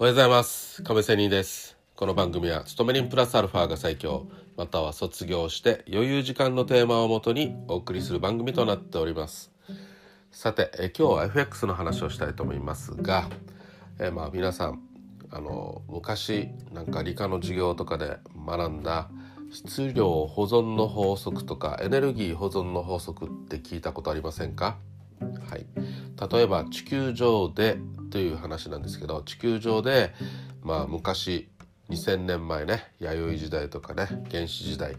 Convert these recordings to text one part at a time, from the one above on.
おはようございます。亀仙人です。この番組は勤め人プラスアルファが最強または卒業して余裕時間のテーマをもとにお送りする番組となっております。さてえ今日は FX の話をしたいと思いますがえまあ皆さんあの昔なんか理科の授業とかで学んだ質量保存の法則とかエネルギー保存の法則って聞いたことありませんか？はい、例えば地球上でという話なんですけど地球上でまあ昔2000年前ね弥生時代とかね原始時代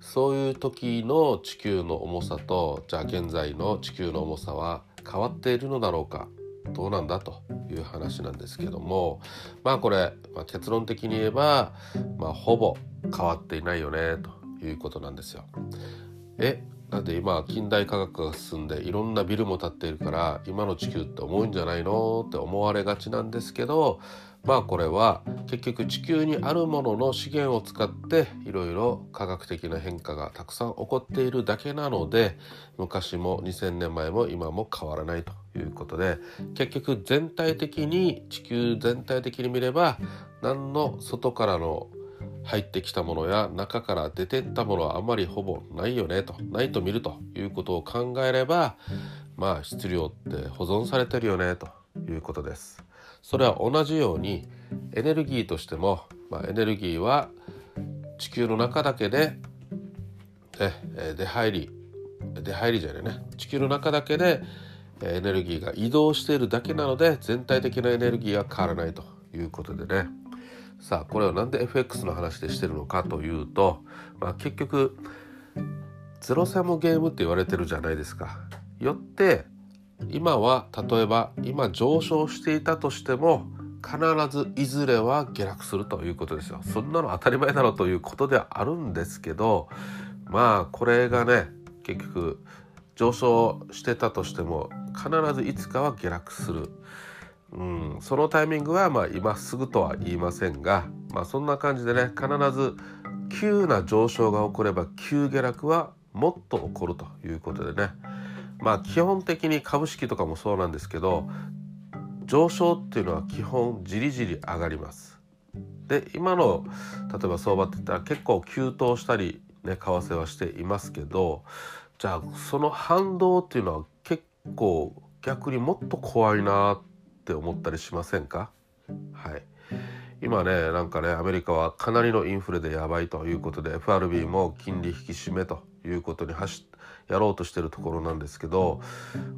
そういう時の地球の重さとじゃあ現在の地球の重さは変わっているのだろうかどうなんだという話なんですけどもまあこれ、まあ、結論的に言えば、まあ、ほぼ変わっていないよねということなんですよ。えだって今近代科学が進んでいろんなビルも建っているから今の地球って重いんじゃないのって思われがちなんですけどまあこれは結局地球にあるものの資源を使っていろいろ科学的な変化がたくさん起こっているだけなので昔も2000年前も今も変わらないということで結局全体的に地球全体的に見れば何の外からの入ってきたものや中から出てったものはあまりほぼないよねとないと見るということを考えればまあ質量って保存されてるよねということです。それは同じようにエネルギーとしても、まあ、エネルギーは地球の中だけでえ出入り出入りじゃないね。地球の中だけでエネルギーが移動しているだけなので全体的なエネルギーは変わらないということでねさあこれを何で FX の話でしてるのかというと、まあ、結局ゼロサムゲームって言われてるじゃないですか。よって今は例えば今上昇していたとしても必ずいずれは下落するということですよ。そんなの当たり前だろうということではあるんですけどまあこれがね結局上昇してたとしても必ずいつかは下落する。うん、そのタイミングはまあ今すぐとは言いませんが、まあ、そんな感じでね必ず急な上昇が起これば急下落はもっと起こるということでねまあ基本的に株式とかもそうなんですけど上昇っていうのは基本じりじり上がります。で今の例えば相場って言ったら結構急騰したりね為替はしていますけどじゃあその反動っていうのは結構逆にもっと怖いなっって思ったりしませんか？はい今ねなんかねアメリカはかなりのインフレでやばいということで FRB も金利引き締めということに走やろうとしてるところなんですけど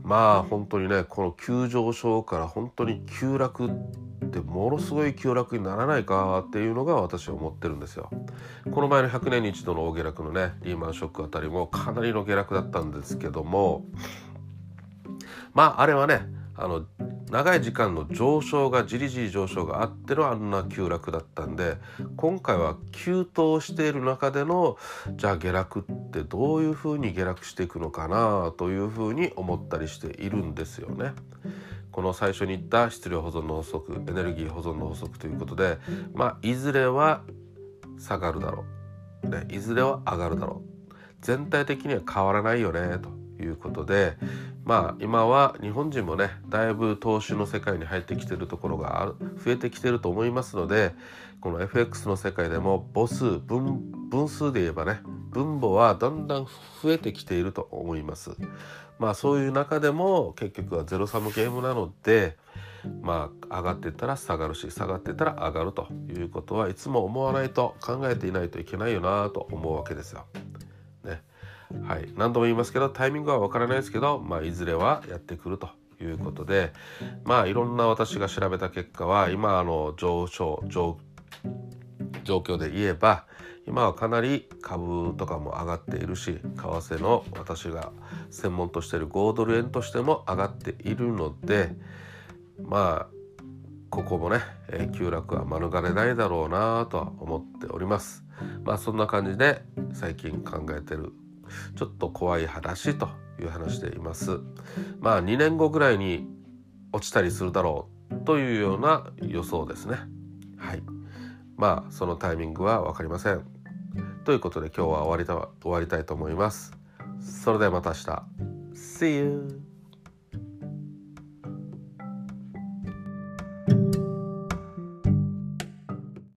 まあ本当にねこの急上昇から本当に急落ってものすごい急落にならないかっていうのが私は思ってるんですよ。この前の100年に一度の大下落のねリーマンショックあたりもかなりの下落だったんですけどもまああれはねあの長い時間の上昇がじりじり上昇があってのあんな急落だったんで今回は急騰している中でのじゃあ下落ってどういうふうに下落していくのかなというふうに思ったりしているんですよね。この最初に言った質量保存の法則エネルギー保存の法則ということでまあいずれは下がるだろう、ね、いずれは上がるだろう全体的には変わらないよねということでまあ今は日本人もねだいぶ投資の世界に入ってきてるところがある増えてきてると思いますのでこの FX の世界でも母数分分数で言えばね分母はだんだん増えてきていると思います。まあそういう中でも結局はゼロサムゲームなのでまあ上がってったら下がるし下がってたら上がるということはいつも思わないと考えていないといけないよなと思うわけですよ。はい、何度も言いますけどタイミングは分からないですけど、まあ、いずれはやってくるということでまあいろんな私が調べた結果は今あの上昇状況で言えば今はかなり株とかも上がっているし為替の私が専門としている5ドル円としても上がっているのでまあここもね、えー、急落は免れないだろうなとは思っております。まあそんな感じで最近考えてるちょっと怖い話という話でいます。まあ2年後ぐらいに落ちたりするだろうというような予想ですね。はい。まあそのタイミングは分かりません。ということで今日は終わりた終わりたいと思います。それではまた明日。See you!